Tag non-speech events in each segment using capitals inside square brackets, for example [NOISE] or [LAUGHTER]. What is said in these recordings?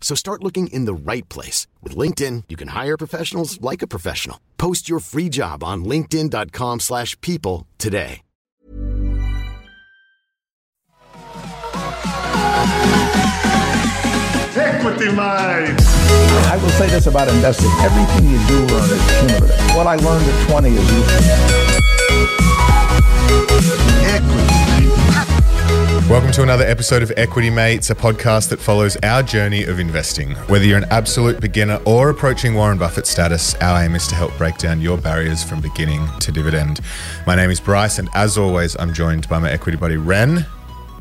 So start looking in the right place. With LinkedIn, you can hire professionals like a professional. Post your free job on linkedin.com slash people today. Equity Mates. I will say this about investing. Everything you do learn is cumulative. What I learned at 20 is useful. Welcome to another episode of Equity Mates, a podcast that follows our journey of investing. Whether you're an absolute beginner or approaching Warren Buffett status, our aim is to help break down your barriers from beginning to dividend. My name is Bryce, and as always, I'm joined by my equity buddy Ren.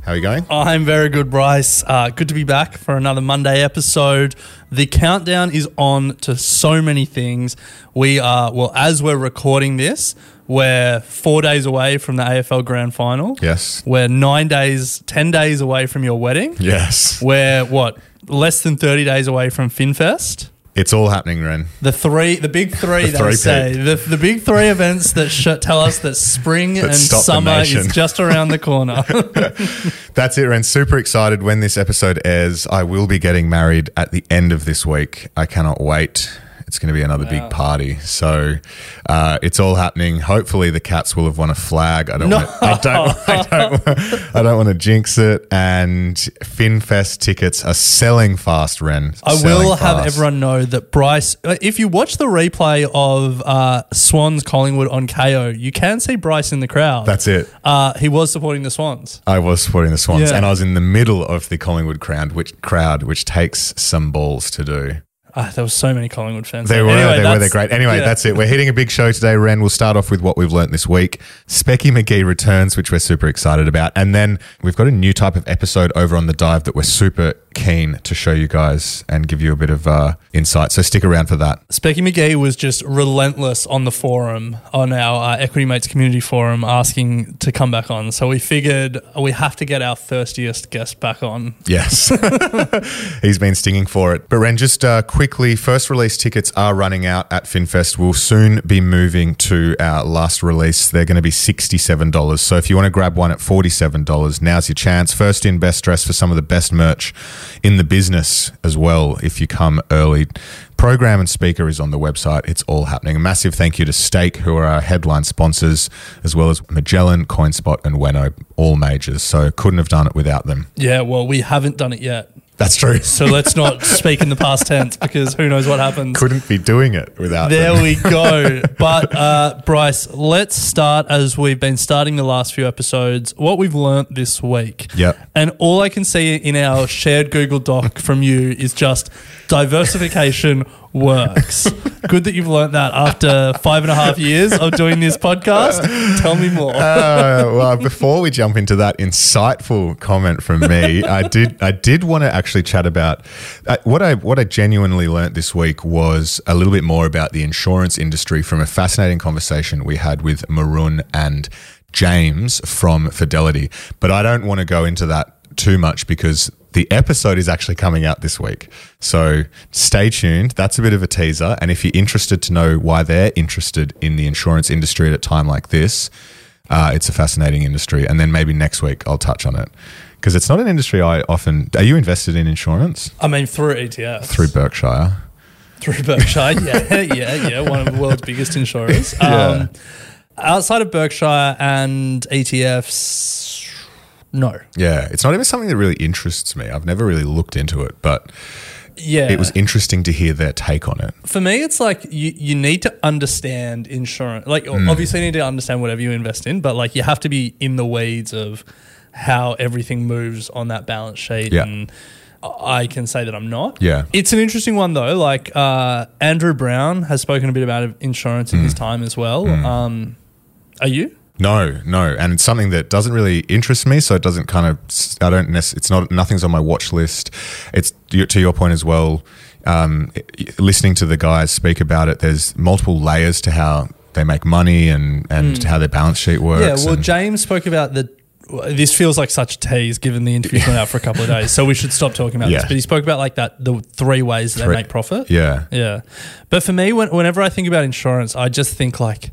How are you going? I'm very good, Bryce. Uh, good to be back for another Monday episode. The countdown is on to so many things. We are, well, as we're recording this, we're four days away from the AFL Grand Final. Yes. We're nine days, 10 days away from your wedding. Yes. We're, what, less than 30 days away from FinFest. It's all happening, Ren. The three, the big three, The they say. The, the big three events that sh- tell us that spring and summer is just around the corner. [LAUGHS] [LAUGHS] That's it, Ren. Super excited when this episode airs. I will be getting married at the end of this week. I cannot wait. It's going to be another big party. So uh, it's all happening. Hopefully, the Cats will have won a flag. I don't. No. Want I don't. [LAUGHS] I don't. I don't want to jinx it. And FinFest tickets are selling fast, Ren. I will have everyone know that Bryce, uh, if you watch the replay of uh, Swans Collingwood on Kayo, you can see Bryce in the crowd. That's it. Uh, he was supporting the Swans. I was supporting the Swans, Yeah. and I was in the middle of the Collingwood crowd, which crowd, which takes some balls to do. Uh, there were so many Collingwood fans. They there. were, Anyway, they were, they're great. Anyway, yeah. that's it. We're hitting a big show today, Ren. We'll start off with what we've learnt this week. Specky McGee returns, which we're super excited about. And then we've got a new type of episode over on the dive that we're super keen to show you guys and give you a bit of uh, insight. So stick around for that. Specky McGee was just relentless on the forum, on our uh, Equity Mates community forum, asking to come back on. So we figured we have to get our thirstiest guest back on. Yes. [LAUGHS] He's been stinging for it. But Ren, just uh, quickly, first release tickets are running out at FinFest. We'll soon be moving to our last release. They're going to be $67. So if you want to grab one at $47, now's your chance. First in, best dress for some of the best merch in the business as well if you come early. Program and speaker is on the website. It's all happening. A massive thank you to Stake, who are our headline sponsors, as well as Magellan, CoinSpot, and Weno, all majors. So couldn't have done it without them. Yeah, well, we haven't done it yet. That's true. So let's not [LAUGHS] speak in the past tense because who knows what happens. couldn't be doing it without There them. we go. [LAUGHS] But uh, Bryce, let's start as we've been starting the last few episodes. What we've learnt this week. Yep. And all I can see in our shared Google Doc from you is just diversification works. [LAUGHS] Good that you've learnt that after five and a half years of doing this podcast. Tell me more. Uh, well, before we jump into that insightful comment from me, I did I did want to actually chat about uh, what I what I genuinely learnt this week was a little bit more about the insurance industry from a fascinating conversation we had with Maroon and James from Fidelity. But I don't want to go into that too much because the episode is actually coming out this week. So stay tuned. That's a bit of a teaser. And if you're interested to know why they're interested in the insurance industry at a time like this, uh, it's a fascinating industry. And then maybe next week I'll touch on it Because it's not an industry I often. Are you invested in insurance I mean, through ETFs. through Berkshire? Through Berkshire. yeah, [LAUGHS] yeah, yeah. One of the world's biggest insurers. [LAUGHS] Yeah. Um, outside of Berkshire and ETFs, no. Yeah, it's not even something that really interests me. I've never really looked into it, but Yeah. it was interesting to hear their take on it. for me, it's like you, you need to understand insurance. Like, Mm. obviously, you need to understand whatever you invest in, but like, you have to be in the weeds of how everything moves on that balance sheet. Yeah. And I can say that I'm not. Yeah. It's an interesting one, though. Like, uh, Andrew Brown has spoken a bit about insurance in his Mm. time as well. Um, are you? No, no, and it's something that doesn't really interest me. So it doesn't kind of. I don't. It's not. Nothing's on my watch list. It's to your point as well. Um, listening to the guys speak about it, there's multiple layers to how they make money and and how their balance sheet works. Yeah, well, James spoke about the. This feels like such a tease, given the interview's been out for a couple of days, so we should stop talking about Yeah. this. But he spoke about like that the three ways Three- they make profit. yeah, yeah. But for me, when, whenever I think about insurance, I just think like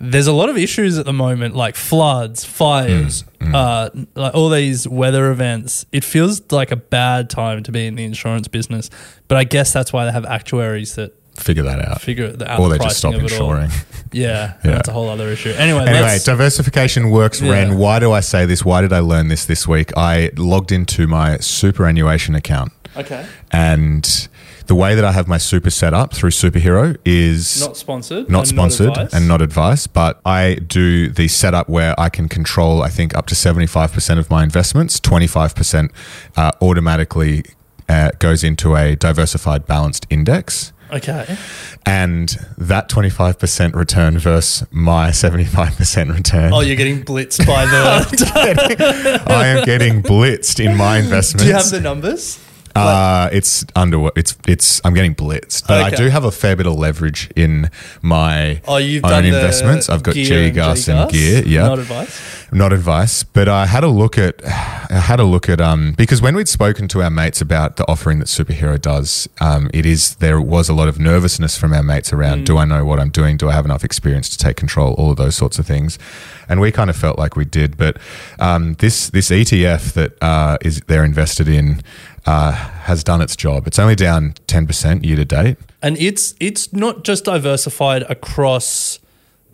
there's a lot of issues at the moment, like floods, fires, Mm, uh, like all these weather events. It feels like a bad time to be in the insurance business. But I guess that's why they have actuaries that figure that out. figure the out or the they just stop of it all. insuring. [LAUGHS] Yeah, [LAUGHS] Yeah. that's a whole other issue. Anyway, Anyway, diversification works, Yeah. Ren. Why do I say this? Why did I learn this this week? I logged into my superannuation account. okay. And the way that I have my super set up through Superhero is Not sponsored. not and sponsored advice. and not advice, but I do the setup where I can control, I think, up to 75% of my investments. 25% uh, automatically uh, goes into a diversified balanced index. Okay. And that 25% return versus my [LAUGHS] 75% return. Oh, you're getting blitzed by the. [LAUGHS] I am getting blitzed in my investments. [LAUGHS] Do you have the numbers? Uh, it's under it's it's I'm getting blitzed, but I Okay. do have a fair bit of leverage in my Oh, you've own done the investments. I've got gear G and gas and G-Gas? gear. Yeah, Not advice. not advice, but I had a look at I had a look at um because when we'd spoken to our mates about the offering that Superhero does, um, it is there was a lot of nervousness from our mates around do I know what I'm doing? Do I have enough experience to take control? All of those sorts of things, and we kind of felt like we did. But um, this this ETF that uh, is they're invested in uh, has done its job. It's only down ten percent year to date. And it's it's not just diversified across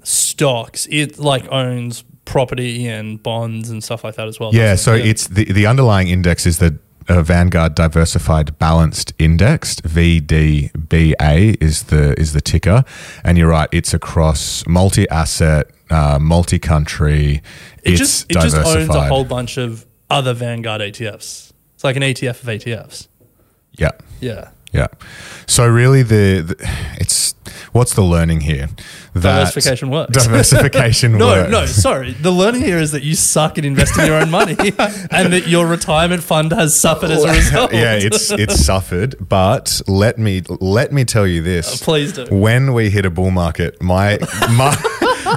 stocks. It like owns property and bonds and stuff like that as well. Yeah, so it? it's the the underlying index is the uh, Vanguard Diversified Balanced Indexed VDBA is the is the ticker, and you're right, it's across multi asset, uh, multi country. it just it just owns a whole bunch of other Vanguard ETFs. It's like an ETF of ETFs. yeah. Yeah. Yeah. So really, the, the it's what's the learning here? That Diversification works. [LAUGHS] Diversification No, works. no, no, sorry. The learning here is that you suck at investing your own money [LAUGHS] and that your retirement fund has suffered as a [LAUGHS] result. yeah, it's it's suffered, but let me let me tell you this. Uh, please do. When we hit a bull market, my my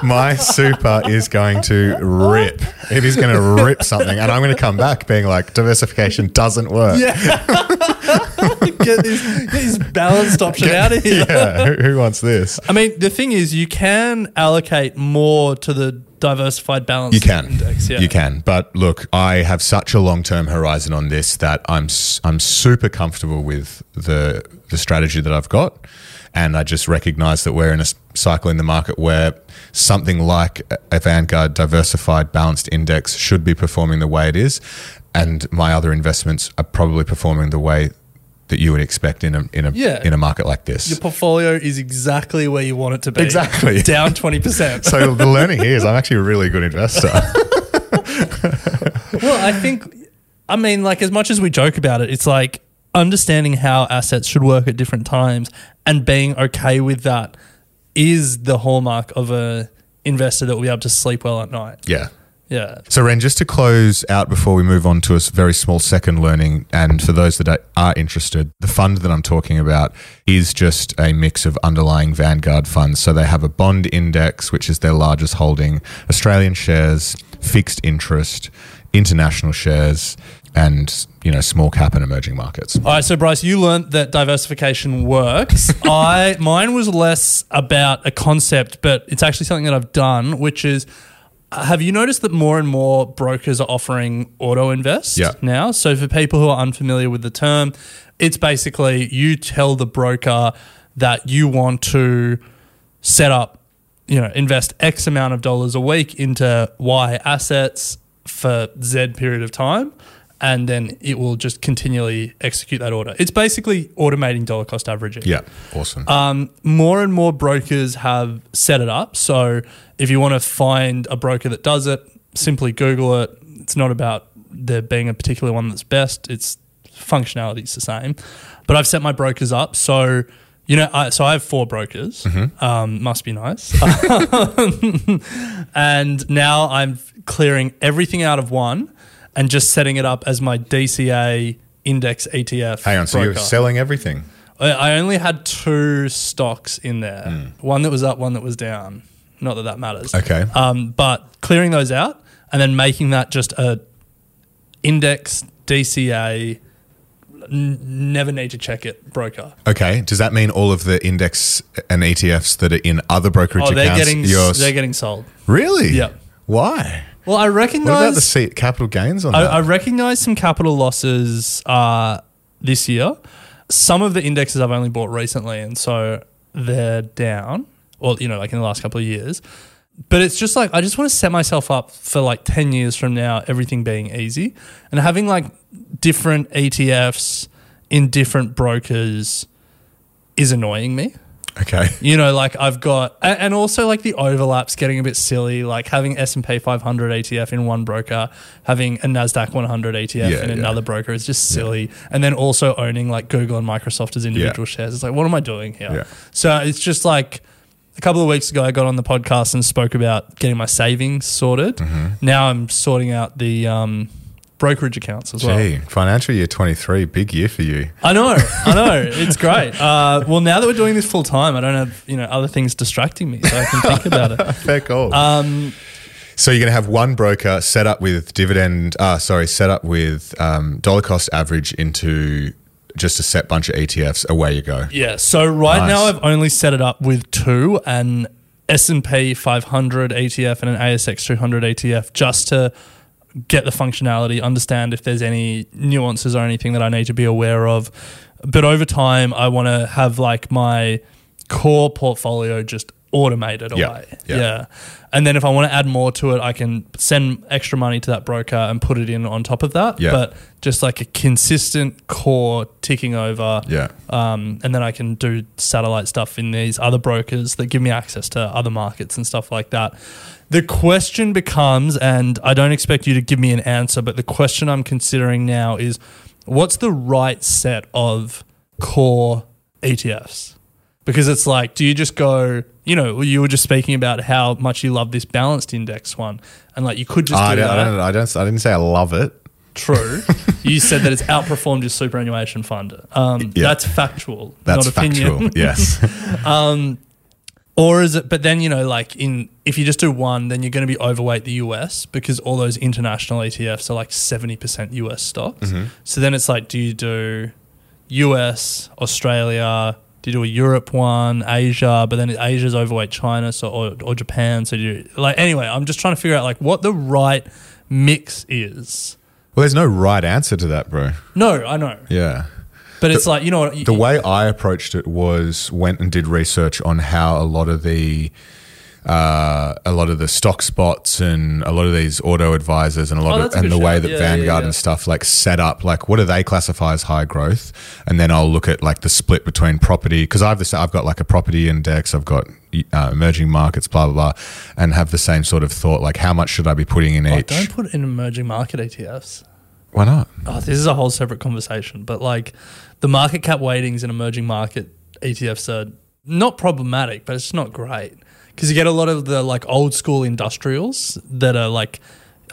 my super is going to rip. It is going to rip something, and I'm going to come back being like, diversification doesn't work. [LAUGHS] get, this, get this balanced option out of here. Yeah, who, who wants this? I mean, the thing is, you can allocate more to the diversified balance You can, index. Yeah. you can. But look, I have such a long term horizon on this that I'm I'm super comfortable with the the strategy that I've got, and I just recognise that we're in a cycle in the market where something like a- a Vanguard diversified balanced index should be performing the way it is, and my other investments are probably performing the way that you would expect in a in a Yeah. in a market like this. Your portfolio is exactly where you want it to be. Exactly. [LAUGHS] Down 20%. so the [LAUGHS] learning here is I'm actually a really good investor. [LAUGHS] Well, I think, I mean, like as much as we joke about it, it's like understanding how assets should work at different times and being okay with that is the hallmark of a investor that will be able to sleep well at night. yeah. Yeah. So, Ren, just to close out before we move on to a very small second learning, and for those that are- are interested, the fund that I'm talking about is just a mix of underlying Vanguard funds. So, they have a bond index, which is their largest holding, Australian shares, fixed interest, international shares, and you know small cap and emerging markets. All right, so Bryce, you learned that diversification works. [LAUGHS] I mine was less about a concept, but it's actually something that I've done, which is uh, Have you noticed that more and more brokers are offering auto invest Yeah. now? So for people who are unfamiliar with the term, it's basically you tell the broker that you want to set up, you know, invest X amount of dollars a week into Y assets for Z period of time, and then it will just continually execute that order. It's basically automating dollar cost averaging. Yeah, awesome. Um, more and more brokers have set it up. So if you want to find a broker that does it, simply Google it. It's not about there being a particular one that's best. It's functionality is the same. But I've set my brokers up. So you know, I, so I have four brokers. Um, must be nice. [LAUGHS] and now I'm clearing everything out of one and just setting it up as my DCA index ETF. Hang on, so you're selling everything? I- I only had two stocks in there. Hmm. One that was up, one that was down. Not that that matters. Okay. Um, but clearing those out and then making that just a index DCA. N- never need to check it broker. Okay. Does that mean all of the index and ETFs that are in other brokerage Oh, they're accounts? getting yours? they're getting sold. really? Yep. Why? Well, I recognize. What about the seat capital gains on I, that? I recognize some capital losses uh, this year. Some of the indexes I've only bought recently, and so they're down. Well, you know, like in the last couple of years. But it's just like I just want to set myself up for like ten years from now, everything being easy, and having like different ETFs in different brokers is annoying me. okay. You know, like I've got, and also like the overlaps getting a bit silly. Like having S and P 500 ETF in one broker, having a Nasdaq 100 ETF Yeah, in yeah. another broker is just silly. And then also owning like Google and Microsoft as individual shares. It's like, what am I doing here? Yeah. So it's just like a couple of weeks ago, I got on the podcast and spoke about getting my savings sorted. Mm-hmm. Now I'm sorting out the um, brokerage accounts as well. Gee, financial year 23, big year for you. I know, I [LAUGHS] know. It's great. Uh, well, now that we're doing this full time, I don't have you know other things distracting me, so I can think about it. [LAUGHS] Fair call. Um, so you're going to have one broker set up with dividend, uh, sorry, set up with um, dollar cost average into just a set bunch of ETFs. Away you go. yeah. So right Nice. now, I've only set it up with two: an S and P 500 ETF and an ASX 200 ETF, just to get the functionality, understand if there's any nuances or anything that I need to be aware of. But over time, I want to have like my core portfolio just automated Yeah, away. yeah. yeah. And then if I want to add more to it, I can send extra money to that broker and put it in on top of that. Yeah. But just like a consistent core ticking over. Yeah. Um, and then I can do satellite stuff in these other brokers that give me access to other markets and stuff like that. The question becomes, and I don't expect you to give me an answer, but the question I'm considering now is what's the right set of core ETFs? Because it's like, do you just go, you know, you were just speaking about how much you love this balanced index one, and like you could just I, do don't, that. I, don't, I, don't, I didn't say I love it. True. [LAUGHS] you said that it's outperformed your superannuation fund. Um, Yeah. That's factual, That's not opinion. factual. [LAUGHS] yes. Or is it? But then you know, like in if you just do one, then you're going to be overweight the US because all those international ETFs are like seventy percent US stocks. Mm-hmm. So then it's like, do you do US, Australia? Do you do a Europe one, Asia? But then Asia's overweight China, so or, or Japan. So do you like anyway? I'm just trying to figure out like what the right mix is. well, there's no right answer to that, bro. No, I know, Yeah. but it's like you know what The way I approached it was went and did research on how a lot of the uh, a lot of the stock spots and a lot of these auto advisors and a lot Oh, of a and the way that Yeah, Vanguard yeah, yeah. and stuff like set up like what do they classify as high growth? And then I'll look at like the split between property because I've the, I've got like a property index I've got uh, emerging markets blah blah blah and have the same sort of thought like how much should I be putting in Oh, each? don't put in emerging market ETFs. why not? Oh, this is a whole separate conversation, but like the market cap weightings in emerging market ETFs are not problematic, but it's not great because you get a lot of the like old school industrials that are like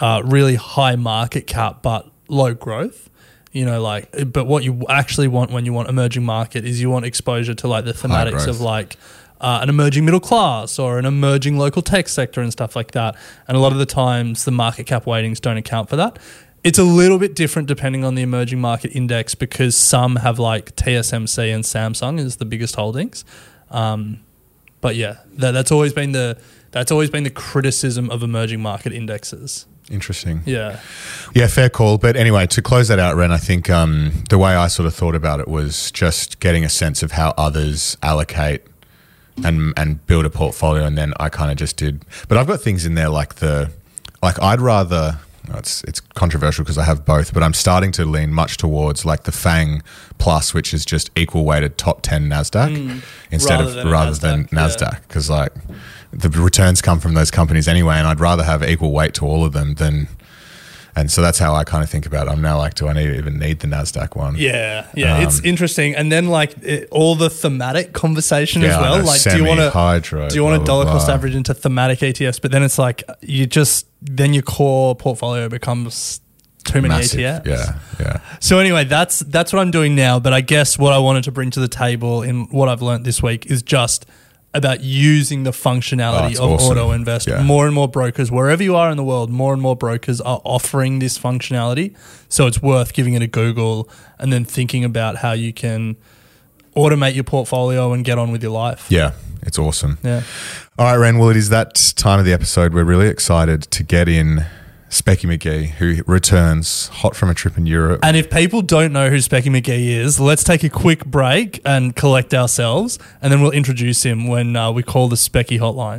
uh, really high market cap but low growth. You know, like, but what you actually want when you want emerging market is you want exposure to like the thematics of like uh, an emerging middle class or an emerging local tech sector and stuff like that. And a lot of the times, the market cap weightings don't account for that. It's a little bit different depending on the emerging market index because some have like TSMC and Samsung as the biggest holdings. Um, but yeah, that, that's always been the That's always been the criticism of emerging market indexes. Interesting. Yeah. Yeah, fair call. But anyway, to close that out, Ren, I think um, the way I sort of thought about it was just getting a sense of how others allocate and and build a portfolio, and then I kind of just did. But I've got things in there like the like I'd rather. It's it's controversial because I have both, but I'm starting to lean much towards like the Fang Plus, which is just equal weighted top ten Nasdaq instead Rather of than rather than Nasdaq, yeah. Because like the returns come from those companies anyway, and I'd rather have equal weight to all of them than. And so that's how I kind of think about it. I'm now like, do I need, even need the Nasdaq one? Yeah, yeah, it's Um, interesting. And then like it, all the thematic conversation Yeah, as well. know, like, do you want to do you want to dollar cost average into thematic ETFs? But then it's like you just then your core portfolio becomes too many Massive. ETFs. Yeah, yeah. So anyway, that's that's what I'm doing now. But I guess what I wanted to bring to the table in what I've learned this week is just about using the Oh, functionality it's of awesome. auto invest. Yeah. More and more brokers, wherever you are in the world, more and more brokers are offering this functionality. So it's worth giving it a Google and then thinking about how you can automate your portfolio and get on with your life. Yeah, it's awesome. Yeah. All right, Ren. Well, it is that time of the episode. We're really excited to get in Specky McGee, who returns hot from a trip in Europe. And if people don't know who Specky McGee is, let's take a quick break and collect ourselves, and then we'll introduce him when uh, we call the Specky hotline.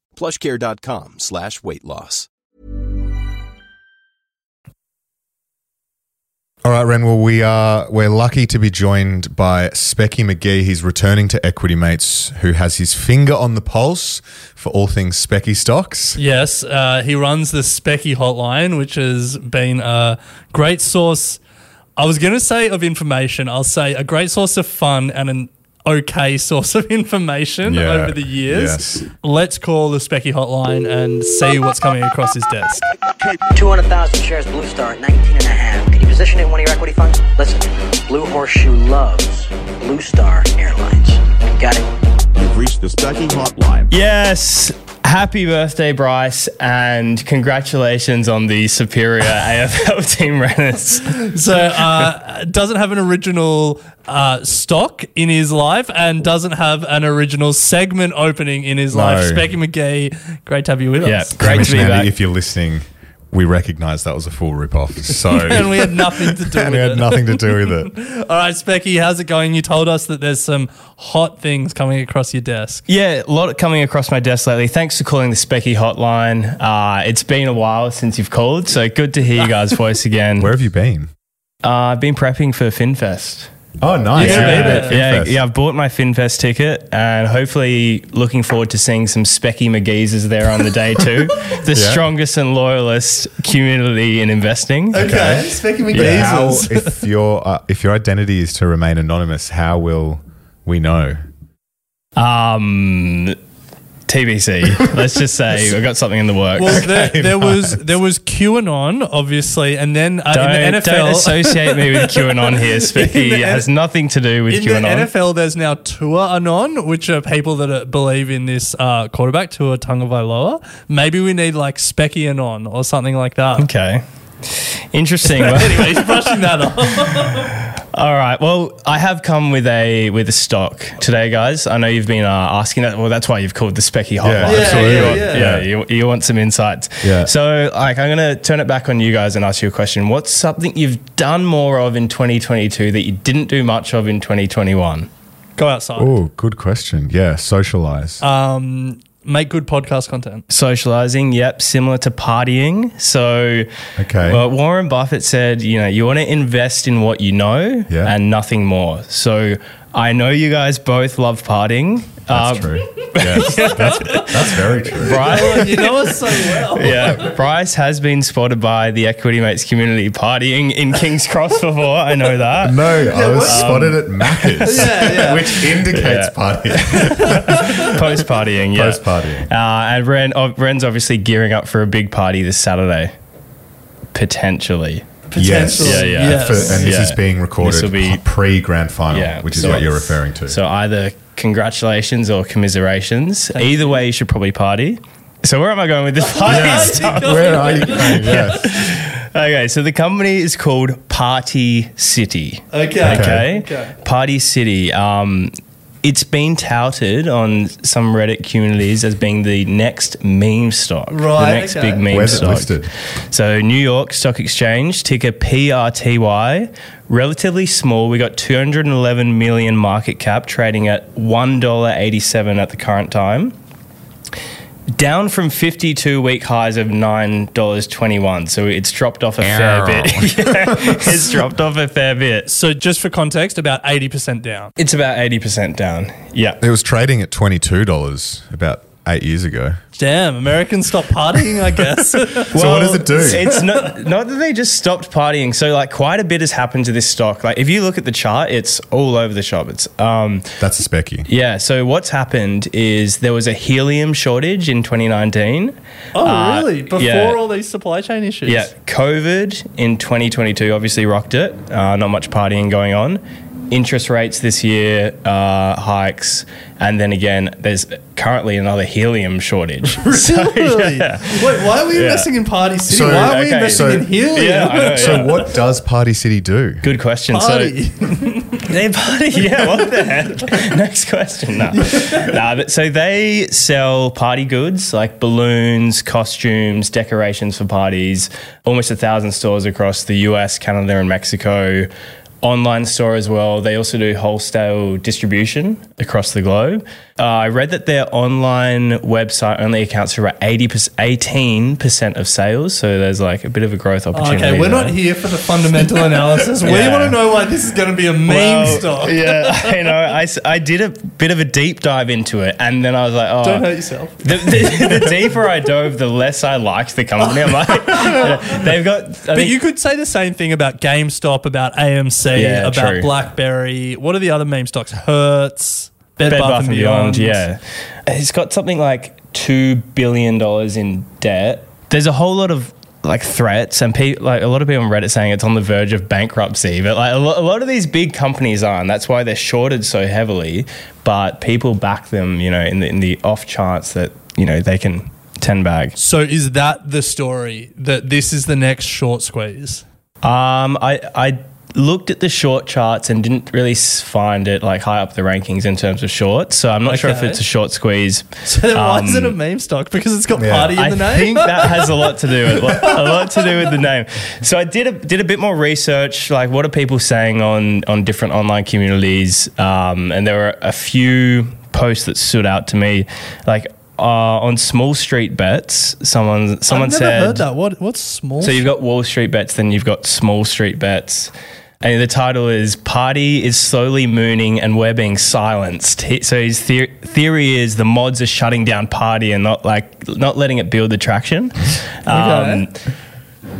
plushcare.com slash weight loss. All right, Ren. Well, we are we're lucky to be joined by Specky McGee. He's returning to Equity Mates, who has his finger on the pulse for all things Specky stocks. Yes, uh, he runs the Specky hotline, which has been a great source. I was going to say of information. I'll say a great source of fun and an okay source of [LAUGHS] information Yeah, over the years. yes. Let's call the Specky hotline and see what's coming across his desk. 200,000 shares Blue Star at 19 and a half. Can you position it in one of your equity funds? Listen, Blue Horseshoe loves Blue Star Airlines. Got it? You've reached the Specky hotline. Yes. Happy birthday, Bryce, and congratulations on the superior [LAUGHS] AFL team runners. So uh, doesn't have an original uh, stock in his life and doesn't have an original segment opening in his No. life. Specky McGee, great to have you with Yeah, us. great to Hamish be back. If you're listening, we recognised that was a full rip-off. So [LAUGHS] and we had nothing to do [LAUGHS] and with we had it. nothing to do with it. [LAUGHS] All right, Specky, how's it going? You told us that there's some hot things coming across your desk. Yeah, a lot coming across my desk lately. Thanks for calling the Specky hotline. Uh, it's been a while since you've called, so good to hear you guys' voice again. Where have you been? Uh, I've been prepping for FinFest. Oh, nice. Yeah, You've yeah, Yeah, yeah, I've bought my FinFest ticket and hopefully looking forward to seeing some Specky McGee's there on the day too. [LAUGHS] the Yeah. strongest and loyalist community in investing. Okay, Specky But how, if your uh, if your identity is to remain anonymous, how will we know? Um, TBC. Let's just say [LAUGHS] we've got something in the works. Well, there, [LAUGHS] there was there was QAnon, obviously, and then uh, don't, in the NFL. don't associate me with [LAUGHS] QAnon here, Specky. In has nothing to do with QAnon. in the NFL, there's now Tua Anon, which are people that are, believe in this uh, quarterback, Tua Tagovailoa. Maybe we need like Specky Anon or something like that. okay. Interesting. Well- anyway, he's brushing that off. All right. Well, I have come with a with a stock today, guys. I know you've been uh, asking that. Well, that's why you've called the Specky hotline. Yeah, absolutely. You want- yeah, yeah, yeah. you, you want some insights. Yeah. So, like, I'm gonna turn it back on you guys and ask you a question. What's something you've done more of in 2022 that you didn't do much of in 2021? Go outside. Oh, good question. Yeah, socialize. Um, make good podcast content. Socializing, yep, similar to partying. So, Okay. well, Warren Buffett said, you know, you want to invest in what you know Yeah. and nothing more. So, I know you guys both love partying. That's Uh, true. [LAUGHS] Yes, that's, that's very true. [LAUGHS] Bryce, you know us so well. [LAUGHS] yeah, Bryce has been spotted by the Equity Mates community partying in King's Cross before. I know that. No, I was spotted at Macca's, Yeah, yeah. which indicates Yeah. party. Post partying, yeah. Post partying. Uh, and Ren, oh, Ren's obviously gearing up for a big party this Saturday, potentially. Yes. Yeah, yeah. yes. For- and this Yeah. is being recorded be- pre grand final, Yeah, which is so- what you're referring to. So either congratulations or commiserations. Either way, you should probably party. So where am I going with this party Yeah. stuff? Where are you going? [LAUGHS] Yes. Okay, so the company is called Party City. Okay. Okay. Okay. Party City. Um, it's been touted on some Reddit communities as being the next meme stock. Right, The next okay. big meme Where's it stock. listed? So New York Stock Exchange, ticker PRTY, relatively small. We got 211 million market cap, trading at $1.87 at the current time. Down from 52 week highs of $9.21. So it's dropped off a fair bit. [LAUGHS] [LAUGHS] Yeah, it's dropped off a fair bit. So just for context, about 80% down. It's about 80% down. Yeah. It was trading at twenty two dollars about eight years ago. Damn, Americans stopped partying, I guess. [LAUGHS] so what does it do? It's not not that they just stopped partying. So like quite a bit has happened to this stock. Like if you look at the chart, it's all over the shop. It's um That's a specky. yeah. So what's happened is there was a helium shortage in 2019. oh, Uh, really? Before yeah. all these supply chain issues? Yeah, COVID in 2022 obviously rocked it. Uh, not much partying going on. Interest rates this year uh, hikes, and then again, there's currently another helium shortage. [LAUGHS] [LAUGHS] So, Really? yeah. Wait, why are we Yeah. investing in Party City? So- why are we okay, investing [LAUGHS] so- in helium? Yeah, know, So yeah. what does Party City do? Good question. Party. So they party. Yeah. What the heck? Next question. No. nah, but so they sell party goods like balloons, costumes, decorations for parties. Almost a thousand stores across the U.S., Canada, and Mexico. Online store as well. They also do wholesale distribution across the globe. Uh, I read that their online website only accounts for about 80 18% of sales. So there's like a bit of a growth opportunity. Okay, we're not here for the fundamental analysis. We Yeah. want to know why this is going to be a meme Well, stock. Yeah, I know. I, I did a bit of a deep dive into it, and then I was like, oh. Don't hurt yourself. The, the, the deeper I dove, the less I liked the company. I'm like, [LAUGHS] they've got. I But think- you could say the same thing about GameStop, about AMC, Yeah, about true. BlackBerry. What are the other meme stocks? Hertz, Bed, Bed Bath, and Beyond. yeah. he's got something like two billion dollars in debt. There's a whole lot of like threats and pe- like a lot of people on Reddit saying it's on the verge of bankruptcy. But like a, lo- a lot of these big companies are, and that's why they're shorted so heavily. But people back them, you know, in the in the off chance that you know they can ten bag. So is that the story that this is the next short squeeze? Um, I I looked at the short charts and didn't really find it like high up the rankings in terms of shorts. So I'm not sure if it's a short squeeze. [LAUGHS] So then why is it a Um, meme stock? Because it's got Yeah. party in I the name. I think that [LAUGHS] has a lot to do with a lot to do with the name. So I did a did a bit more research, like what are people saying on on different online communities, um, and there were a few posts that stood out to me, like. Uh, on Small Street Bets, someone someone I've never said heard that. What what's small? so you've got Wall Street bets, then you've got Small Street bets. And the title is Party is slowly mooning and we're being silenced. He- So his the- theory is the mods are shutting down Party and not like not letting it build the traction. Um,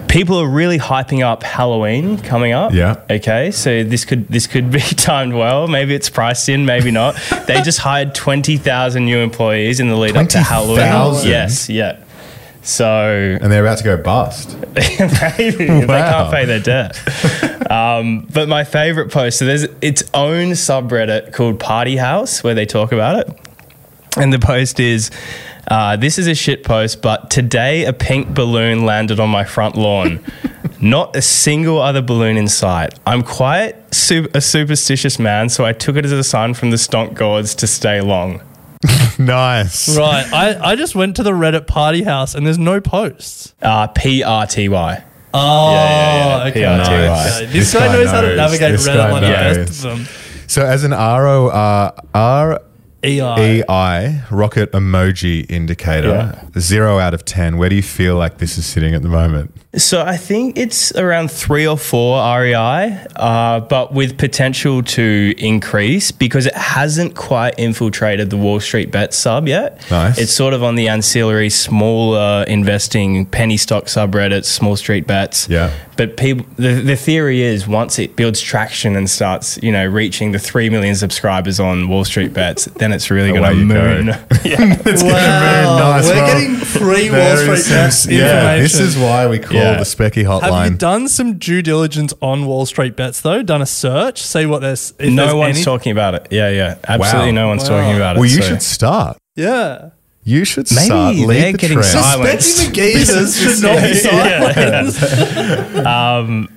people are really hyping up Halloween coming up. Yeah. Okay. So this could this could be [LAUGHS] timed well. Maybe it's priced in, maybe not. they just hired twenty thousand new employees in the lead up to Halloween. 20,000? Yes. Yeah. So And they're about to go bust. [LAUGHS] Maybe they can't pay their debt. um, but my favorite post, so there's its own subreddit called Party House where they talk about it. And the post is uh, this is a shit post, but today a pink balloon landed on my front lawn. [LAUGHS] Not a single other balloon in sight. I'm quite su- a superstitious man, so I took it as a sign from the stonk gods to stay long. [LAUGHS] nice. right. I, I just went to the Reddit party house and there's no posts. Uh, P R T Y. Oh, yeah, yeah. okay. PRTY. Okay. This, guy, knows, how to navigate This Reddit guy like the knows. best of them. So as an RO, uh, EI. EI, rocket emoji indicator, zero out of 10. Where do you feel like this is sitting at the moment? So I think it's around three or four REI, uh, but with potential to increase because it hasn't quite infiltrated the Wall Street Bet sub yet. Nice. It's sort of on the ancillary, smaller investing penny stock subreddits, small street bets. Yeah. But people, the, the theory is once it builds traction and starts, you know, reaching the three million subscribers on Wall Street Bets, then it's really going to you go. moon. [LAUGHS] [LAUGHS] yeah. It's Wow. gonna be We're Well, getting free Wall there Street Bets some- Yeah, this is why we call Yeah. The Specky Have you hotline. done some due diligence on Wall Street Bets though? Done a search, see what there's. If no there's one's any? talking about it. Yeah, yeah. Absolutely Wow. no one's Wow. talking about it. well, you so- should start. Yeah. You should Maybe start. they're Lead the getting trend. silent. Becky McGeezers should not be [LAUGHS] silenced. [LAUGHS] um,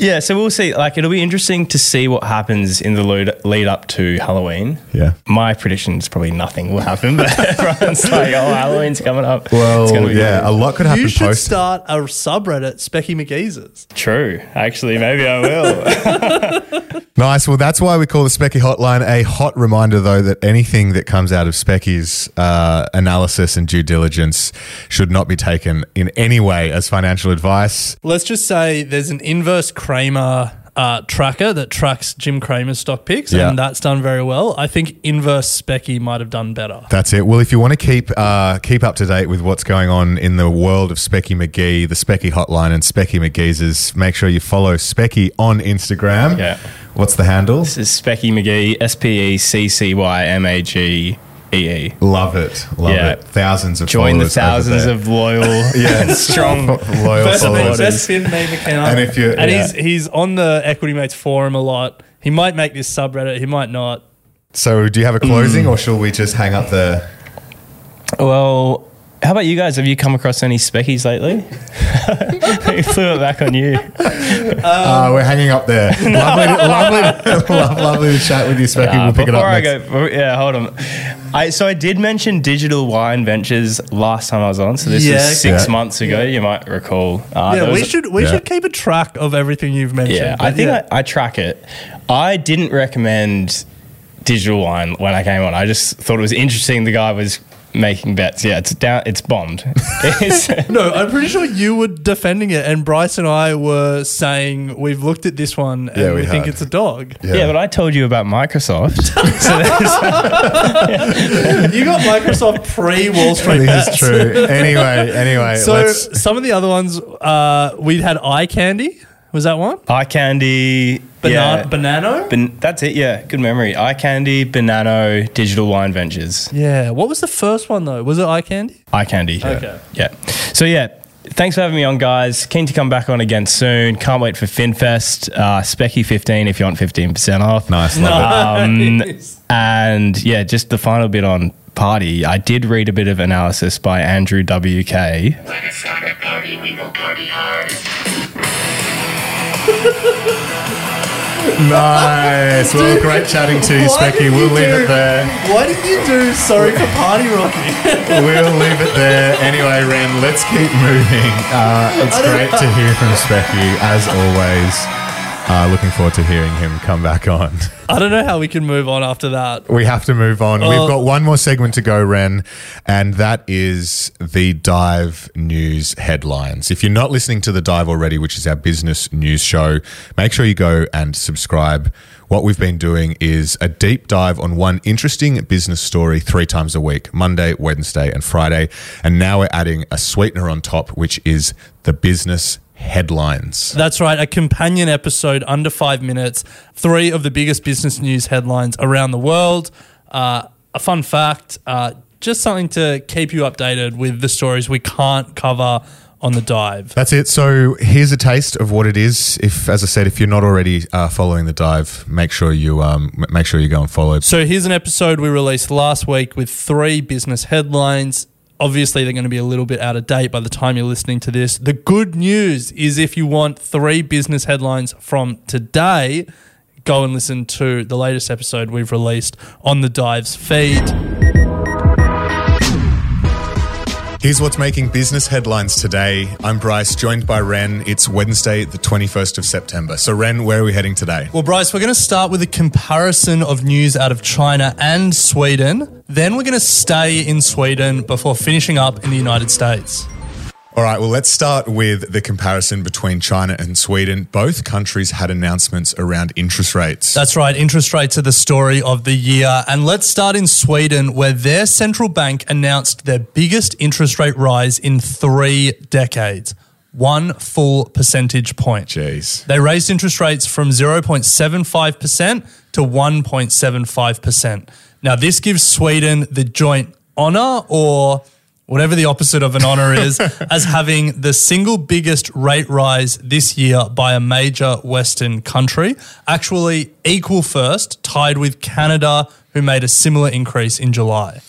yeah, so we'll see. Like, it'll be interesting to see what happens in the lead, lead up to Halloween. Yeah. My prediction is probably nothing will happen, but [LAUGHS] everyone's like, oh, Halloween's coming up. Well, gonna be yeah, good. a lot could happen You should post. start a subreddit, Specky McGeezers. True. Actually, maybe I will. [LAUGHS] Nice. Well, that's why we call the Specky hotline a hot reminder, though, that anything that comes out of Specky's uh, analysis and due diligence should not be taken in any way as financial advice. Let's just say there's an inverse Cramer uh, tracker that tracks Jim Cramer's stock picks, Yeah. and that's done very well. I think inverse Specky might have done better. That's it. Well, if you want to keep uh, keep up to date with what's going on in the world of Specky McGee, the Specky hotline, and Specky McGeezers, make sure you follow Specky on Instagram. Yeah. What's the handle? this is Specky McGee, S P E C C Y M A G E E. Love it. Love Yeah. it. Thousands of Join the followers over thousands there. of loyal, [LAUGHS] Yeah. and [LAUGHS] strong loyal Best, followers. best fin name account. And if you- and yeah. he's he's on the Equity Mates forum a lot. He might make this subreddit. He might not. So, do you have a closing, Mm. or shall we just hang up the? Well, how about you guys? Have you come across any speckies lately? [LAUGHS] we flew it back on you. uh, we're hanging up there. [LAUGHS] lovely, to, lovely, to, lovely to chat with you, Specky. Uh, we'll pick it before up I next. go, yeah, hold on. I so I did mention digital wine ventures last time I was on. So this Yeah, is six okay. months ago. You might recall. Uh, yeah, we was- should we yeah. should keep a track of everything you've mentioned. Yeah, I think yeah. I, I track it. I didn't recommend digital wine when I came on. I just thought it was interesting. The guy was making bets. Yeah, it's down. It's bombed. [LAUGHS] It's- [LAUGHS] No, I'm pretty sure you were defending it, and Bryce and I were saying we've looked at this one and Yeah, we we, think it's a dog. yeah. but I told you about Microsoft. [LAUGHS] so there's- You got Microsoft pre Wall Street. This is true. Anyway, anyway, So let's. some of the other ones, uh, we had iCandy. Was that one? iCandy. Banana, yeah. banano. Ban- that's it, yeah. Good memory. iCandy, Banano, Digital Wine Ventures. yeah. What was the first one though? Was it iCandy? Eye Candy. Yeah. Okay. Yeah. So, yeah, thanks for having me on, guys. Keen to come back on again soon. Can't wait for FinFest. Uh, Specky 15 if you want 15% off. Nice, love Um, [LAUGHS] and yeah, just the final bit on party. I did read a bit of analysis by Andrew WK. Nice. Well, great chatting to you, Why Specky. did We'll you leave do- it there. Why did you do sorry for party rocking? [LAUGHS] We'll leave it there. Anyway, Ren, let's keep moving. Uh, it's great to hear from Specky, as always. Uh, looking forward to hearing him come back on. I don't know how we can move on after that. We have to move on. Oh. We've got one more segment to go, Ren, and that is the Dive News headlines. If you're not listening to the Dive already, which is our business news show, make sure you go and subscribe. What we've been doing is a deep dive on one interesting business story three times a week Monday, Wednesday, and Friday. And now we're adding a sweetener on top, which is the business headlines. That's right, a companion episode under five minutes, three of the biggest business news headlines around the world. Uh, a fun fact, uh, just something to keep you updated with the stories we can't cover on the dive. That's it. So here's a taste of what it is. If, as I said, if you're not already uh, following the dive, make sure you um, make sure you go and follow. So here's an episode we released last week with three business headlines. Obviously, they're going to be a little bit out of date by the time you're listening to this. The good news is if you want three business headlines from today, go and listen to the latest episode we've released on the Dives feed. Here's what's making business headlines today. I'm Bryce, joined by Ren. It's Wednesday, the 21st of September. So, Ren, where are we heading today? Well, Bryce, we're going to start with a comparison of news out of China and Sweden. Then we're going to stay in Sweden before finishing up in the United States. All right, well, let's start with the comparison between China and Sweden. Both countries had announcements around interest rates. That's right. Interest rates are the story of the year. And let's start in Sweden, where their central bank announced their biggest interest rate rise in three decades. One full percentage point. Jeez. They raised interest rates from 0.75% to 1.75%. Now, this gives Sweden the joint honour or whatever the opposite of an honor [LAUGHS] is, as having the single biggest rate rise this year by a major Western country. Actually, equal first, tied with Canada, who made a similar increase in July.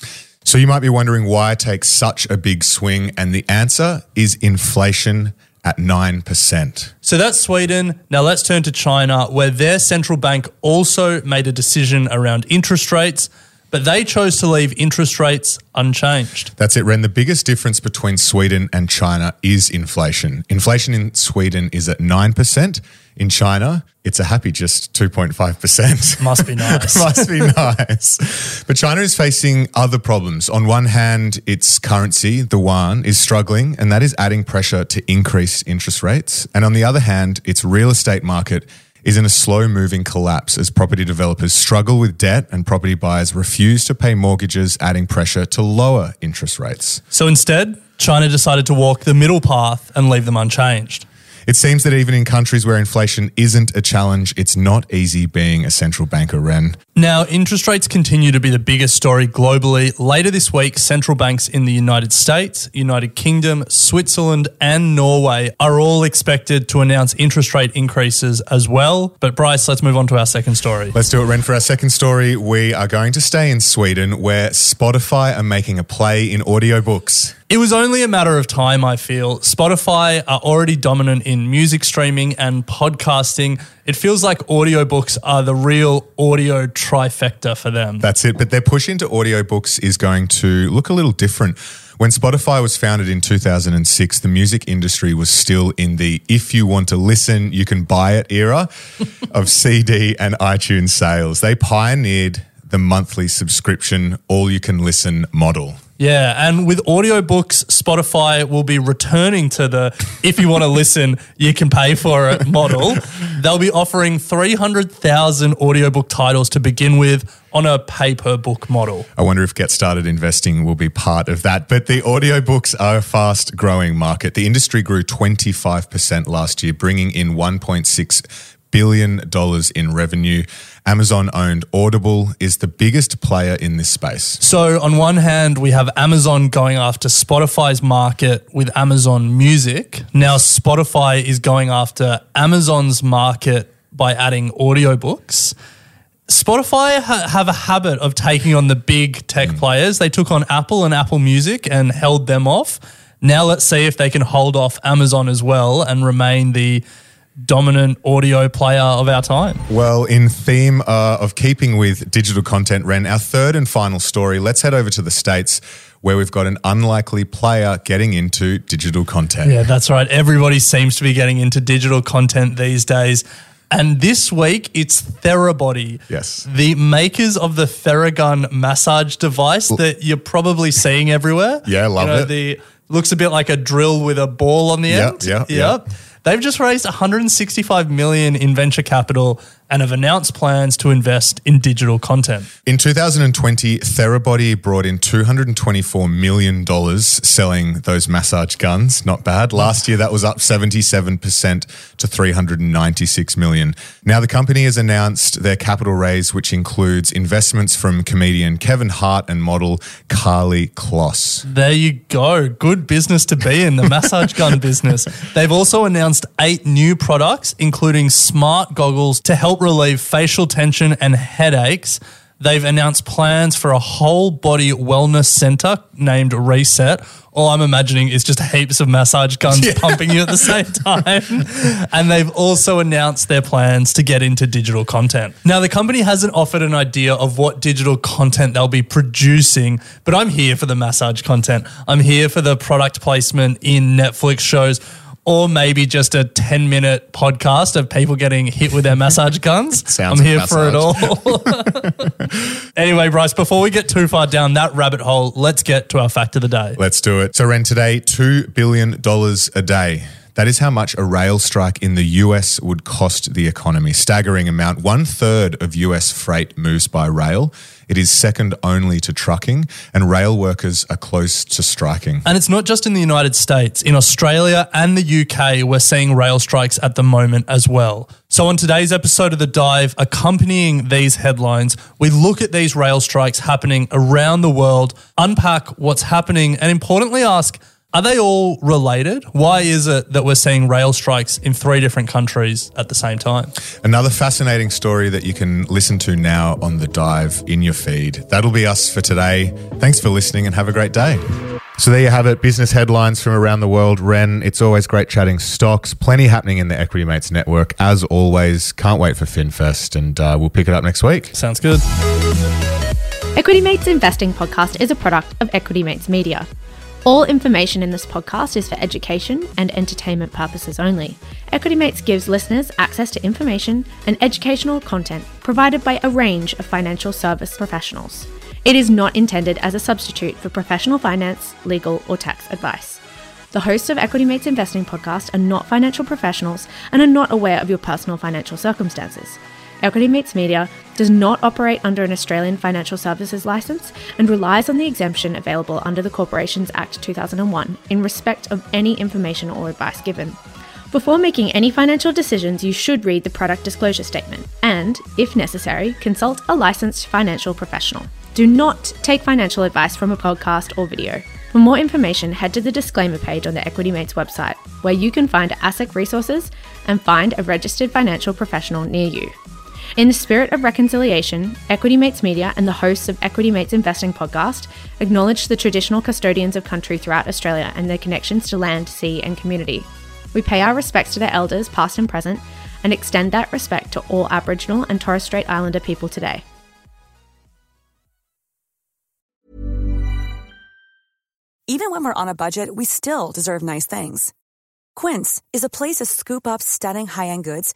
So you might be wondering why it takes such a big swing, and the answer is inflation at 9%. So that's Sweden. Now let's turn to China, where their central bank also made a decision around interest rates but they chose to leave interest rates unchanged. That's it, Ren. The biggest difference between Sweden and China is inflation. Inflation in Sweden is at 9%. In China, it's a happy just 2.5%. [LAUGHS] Must be nice. [LAUGHS] Must be nice. But China is facing other problems. On one hand, its currency, the yuan, is struggling, and that is adding pressure to increase interest rates. And on the other hand, its real estate market is in a slow moving collapse as property developers struggle with debt and property buyers refuse to pay mortgages, adding pressure to lower interest rates. So instead, China decided to walk the middle path and leave them unchanged. It seems that even in countries where inflation isn't a challenge, it's not easy being a central banker, Ren. Now, interest rates continue to be the biggest story globally. Later this week, central banks in the United States, United Kingdom, Switzerland, and Norway are all expected to announce interest rate increases as well. But, Bryce, let's move on to our second story. Let's do it, Ren. For our second story, we are going to stay in Sweden where Spotify are making a play in audiobooks. It was only a matter of time, I feel. Spotify are already dominant in music streaming and podcasting. It feels like audiobooks are the real audio trifecta for them. That's it. But their push into audiobooks is going to look a little different. When Spotify was founded in 2006, the music industry was still in the if you want to listen, you can buy it era [LAUGHS] of CD and iTunes sales. They pioneered the monthly subscription, all you can listen model. Yeah, and with audiobooks, Spotify will be returning to the if you want to listen, you can pay for it model. They'll be offering 300,000 audiobook titles to begin with on a pay per book model. I wonder if Get Started Investing will be part of that. But the audiobooks are a fast growing market. The industry grew 25% last year, bringing in 1.6 billion dollars in revenue. Amazon owned Audible is the biggest player in this space. So, on one hand, we have Amazon going after Spotify's market with Amazon Music. Now, Spotify is going after Amazon's market by adding audiobooks. Spotify ha- have a habit of taking on the big tech mm. players. They took on Apple and Apple Music and held them off. Now, let's see if they can hold off Amazon as well and remain the dominant audio player of our time. Well, in theme uh, of keeping with digital content, Ren, our third and final story, let's head over to the States where we've got an unlikely player getting into digital content. Yeah, that's right. Everybody seems to be getting into digital content these days. And this week, it's Therabody. Yes. The makers of the Theragun massage device that you're probably seeing everywhere. Yeah, love you know, it. The looks a bit like a drill with a ball on the end. Yeah, yeah, yep. They've just raised 165 million in venture capital and have announced plans to invest in digital content. In 2020, Therabody brought in $224 million selling those massage guns. Not bad. Last year, that was up 77% to 396 million. Now, the company has announced their capital raise, which includes investments from comedian Kevin Hart and model Karlie Kloss. There you go. Good business to be in, the massage gun business. [LAUGHS] They've also announced eight new products, including smart goggles to help relieve facial tension and headaches. they've announced plans for a whole body wellness center named Reset. All I'm imagining is just heaps of massage guns [LAUGHS] pumping you at the same [LAUGHS] time. and they've also announced their plans to get into digital content. Now, the company hasn't offered an idea of what digital content they'll be producing, but I'm here for the massage content. I'm here for the product placement in Netflix shows or maybe just a 10 minute podcast of people getting hit with their massage [LAUGHS] guns. Sounds I'm here like for it all. [LAUGHS] anyway, Bryce, before we get too far down that rabbit hole, let's get to our fact of the day. Let's do it. So, Ren, today, $2 billion a day. That is how much a rail strike in the US would cost the economy. Staggering amount. One third of US freight moves by rail. It is second only to trucking, and rail workers are close to striking. And it's not just in the United States. In Australia and the UK, we're seeing rail strikes at the moment as well. So, on today's episode of The Dive, accompanying these headlines, we look at these rail strikes happening around the world, unpack what's happening, and importantly ask, are they all related? Why is it that we're seeing rail strikes in three different countries at the same time? Another fascinating story that you can listen to now on The Dive in your feed. That'll be us for today. Thanks for listening and have a great day. So there you have it, business headlines from around the world. Ren, it's always great chatting stocks. Plenty happening in the Equity Mates network. As always, can't wait for FinFest and uh, we'll pick it up next week. Sounds good. Equity Mates Investing Podcast is a product of Equity Mates Media. All information in this podcast is for education and entertainment purposes only. Equity Mates gives listeners access to information and educational content provided by a range of financial service professionals. It is not intended as a substitute for professional finance, legal, or tax advice. The hosts of Equity Mates Investing Podcast are not financial professionals and are not aware of your personal financial circumstances. Equity Mates Media does not operate under an Australian Financial Services licence and relies on the exemption available under the Corporations Act 2001 in respect of any information or advice given. Before making any financial decisions, you should read the product disclosure statement and, if necessary, consult a licensed financial professional. Do not take financial advice from a podcast or video. For more information, head to the disclaimer page on the Equity Mates website, where you can find ASIC resources and find a registered financial professional near you. In the spirit of reconciliation, Equity Mates Media and the hosts of Equity Mates Investing podcast acknowledge the traditional custodians of country throughout Australia and their connections to land, sea, and community. We pay our respects to their elders, past and present, and extend that respect to all Aboriginal and Torres Strait Islander people today. Even when we're on a budget, we still deserve nice things. Quince is a place to scoop up stunning high end goods